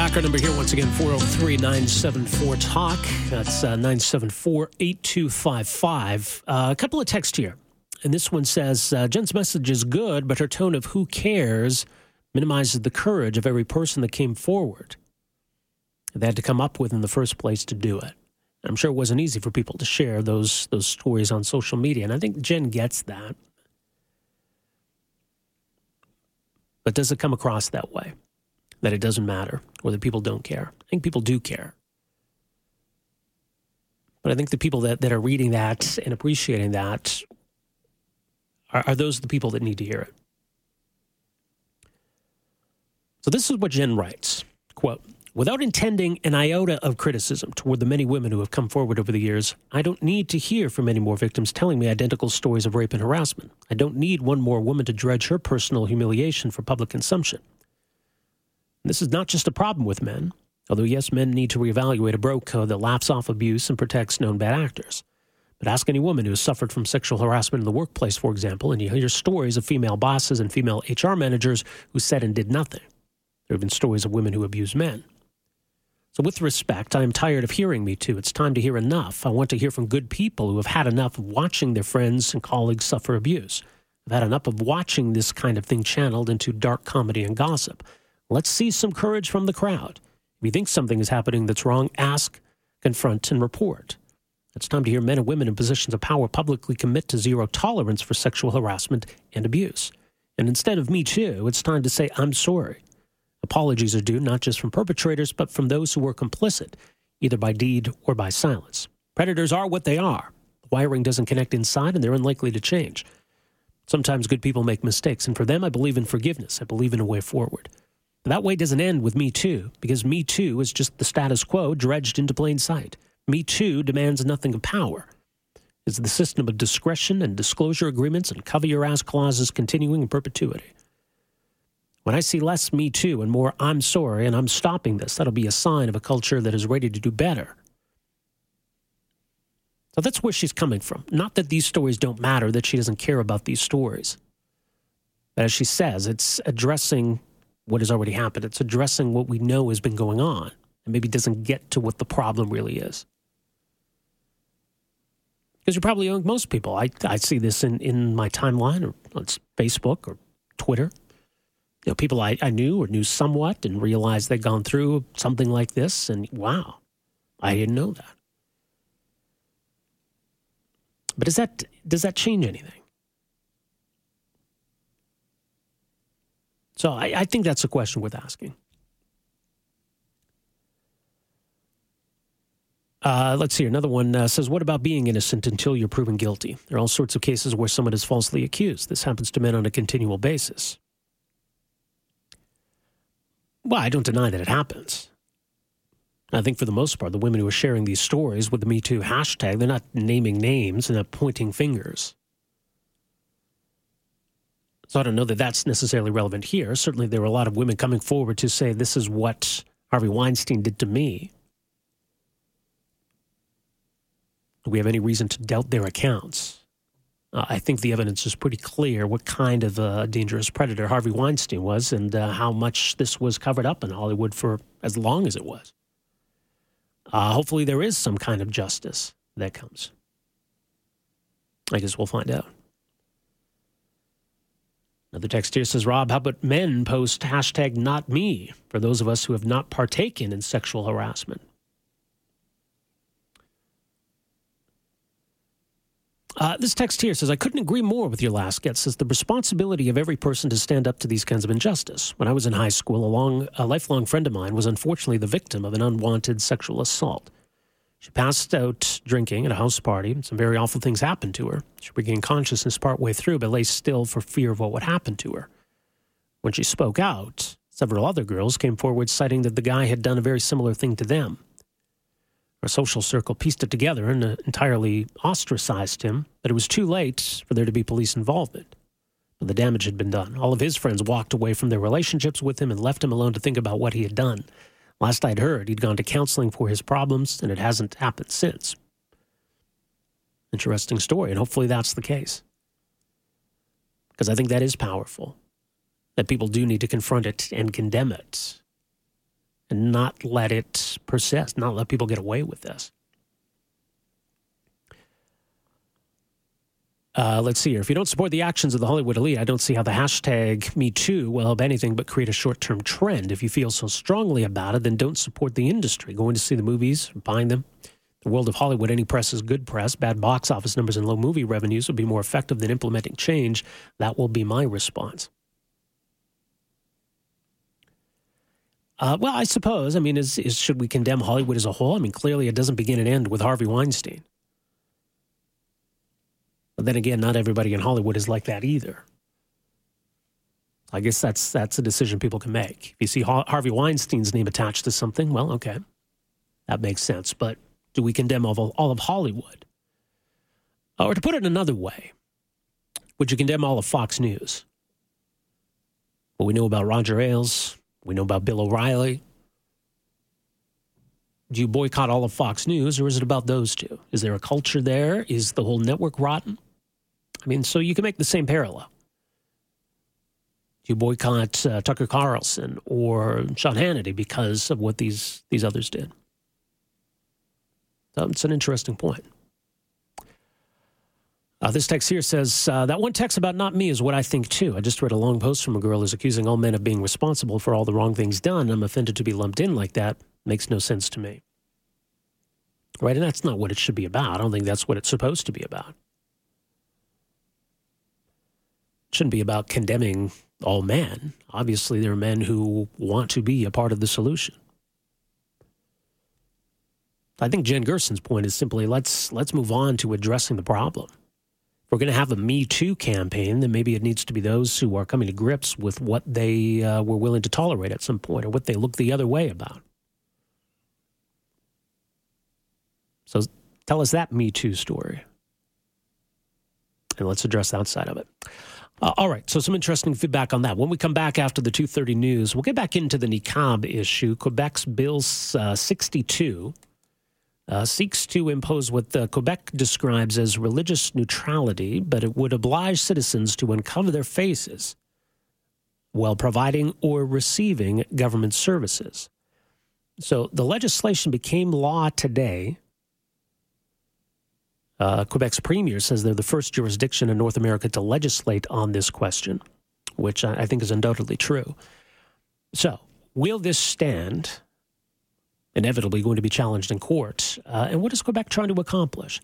Our number here once again 403 974 Talk. That's uh, 974 8255. Uh, a couple of texts here. And this one says uh, Jen's message is good, but her tone of who cares minimizes the courage of every person that came forward. They had to come up with in the first place to do it. I'm sure it wasn't easy for people to share those those stories on social media, and I think Jen gets that. But does it come across that way? That it doesn't matter or that people don't care. I think people do care. But I think the people that, that are reading that and appreciating that are, are those the people that need to hear it. So this is what Jen writes quote, Without intending an iota of criticism toward the many women who have come forward over the years, I don't need to hear from any more victims telling me identical stories of rape and harassment. I don't need one more woman to dredge her personal humiliation for public consumption. This is not just a problem with men, although, yes, men need to reevaluate a bro code that laughs off abuse and protects known bad actors. But ask any woman who has suffered from sexual harassment in the workplace, for example, and you hear stories of female bosses and female HR managers who said and did nothing. There have been stories of women who abuse men. So, with respect, I am tired of hearing Me Too. It's time to hear enough. I want to hear from good people who have had enough of watching their friends and colleagues suffer abuse. I've had enough of watching this kind of thing channeled into dark comedy and gossip. Let's see some courage from the crowd. If you think something is happening that's wrong, ask, confront, and report. It's time to hear men and women in positions of power publicly commit to zero tolerance for sexual harassment and abuse. And instead of me too, it's time to say, I'm sorry. Apologies are due not just from perpetrators, but from those who were complicit, either by deed or by silence. Predators are what they are. The wiring doesn't connect inside, and they're unlikely to change. Sometimes good people make mistakes, and for them, I believe in forgiveness. I believe in a way forward. But that way doesn't end with Me Too, because Me Too is just the status quo dredged into plain sight. Me Too demands nothing of power. It's the system of discretion and disclosure agreements and cover your ass clauses continuing in perpetuity. When I see less Me Too and more I'm sorry and I'm stopping this, that'll be a sign of a culture that is ready to do better. So that's where she's coming from. Not that these stories don't matter, that she doesn't care about these stories. But as she says, it's addressing what has already happened. It's addressing what we know has been going on and maybe doesn't get to what the problem really is. Because you're probably like most people. I, I see this in, in my timeline or on Facebook or Twitter. You know, people I, I knew or knew somewhat and realized they'd gone through something like this, and wow, I didn't know that. But does that does that change anything? So I, I think that's a question worth asking. Uh, let's see. Another one uh, says, What about being innocent until you're proven guilty? There are all sorts of cases where someone is falsely accused. This happens to men on a continual basis. Well, I don't deny that it happens. I think for the most part, the women who are sharing these stories with the Me Too hashtag, they're not naming names and they're pointing fingers. So I don't know that that's necessarily relevant here. Certainly, there were a lot of women coming forward to say, this is what Harvey Weinstein did to me. Do we have any reason to doubt their accounts? Uh, I think the evidence is pretty clear what kind of a dangerous predator Harvey Weinstein was and uh, how much this was covered up in Hollywood for as long as it was. Uh, hopefully, there is some kind of justice that comes. I guess we'll find out. Another text here says, Rob, how about men post hashtag not me for those of us who have not partaken in sexual harassment? Uh, this text here says, I couldn't agree more with your last guest. Says the responsibility of every person to stand up to these kinds of injustice. When I was in high school, a, long, a lifelong friend of mine was unfortunately the victim of an unwanted sexual assault. She passed out drinking at a house party. Some very awful things happened to her. She regained consciousness partway through, but lay still for fear of what would happen to her. When she spoke out, several other girls came forward citing that the guy had done a very similar thing to them. Our social circle pieced it together and uh, entirely ostracized him, but it was too late for there to be police involvement. But the damage had been done. All of his friends walked away from their relationships with him and left him alone to think about what he had done. Last I'd heard, he'd gone to counseling for his problems, and it hasn't happened since. Interesting story, and hopefully that's the case. Because I think that is powerful. That people do need to confront it and condemn it and not let it persist, not let people get away with this. Uh, let's see here. If you don't support the actions of the Hollywood elite, I don't see how the hashtag Me Too will help anything but create a short term trend. If you feel so strongly about it, then don't support the industry. Going to see the movies, buying them. The world of Hollywood, any press is good press. Bad box office numbers and low movie revenues would be more effective than implementing change. That will be my response. Uh, well, I suppose. I mean, is, is, should we condemn Hollywood as a whole? I mean, clearly it doesn't begin and end with Harvey Weinstein. But then again, not everybody in Hollywood is like that either. I guess that's that's a decision people can make. If you see Harvey Weinstein's name attached to something, well, okay, that makes sense. But do we condemn all of, all of Hollywood? Or to put it another way, would you condemn all of Fox News? What we know about Roger Ailes, we know about Bill O'Reilly. Do you boycott all of Fox News, or is it about those two? Is there a culture there? Is the whole network rotten? I mean, so you can make the same parallel. You boycott uh, Tucker Carlson or Sean Hannity because of what these these others did? So it's an interesting point. Uh, this text here says uh, that one text about not me is what I think too. I just read a long post from a girl who's accusing all men of being responsible for all the wrong things done. I'm offended to be lumped in like that. Makes no sense to me. Right? And that's not what it should be about. I don't think that's what it's supposed to be about. It shouldn't be about condemning all men. Obviously, there are men who want to be a part of the solution. I think Jen Gerson's point is simply let's let's move on to addressing the problem If we're going to have a Me Too campaign, then maybe it needs to be those who are coming to grips with what they uh, were willing to tolerate at some point or what they look the other way about. So tell us that Me Too story. And let's address the outside of it. Uh, all right, so some interesting feedback on that. When we come back after the 2.30 news, we'll get back into the niqab issue. Quebec's Bill uh, 62 uh, seeks to impose what uh, Quebec describes as religious neutrality, but it would oblige citizens to uncover their faces while providing or receiving government services. So the legislation became law today. Uh, Quebec's premier says they're the first jurisdiction in North America to legislate on this question, which I think is undoubtedly true. So, will this stand inevitably going to be challenged in court. Uh, and what is Quebec trying to accomplish?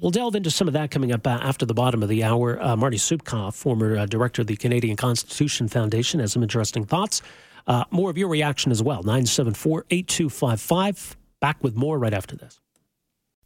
We'll delve into some of that coming up uh, after the bottom of the hour. Uh, Marni Soupcoff, former uh, director of the Canadian Constitution Foundation, has some interesting thoughts. Uh, more of your reaction as well. 974 8255. Back with more right after this.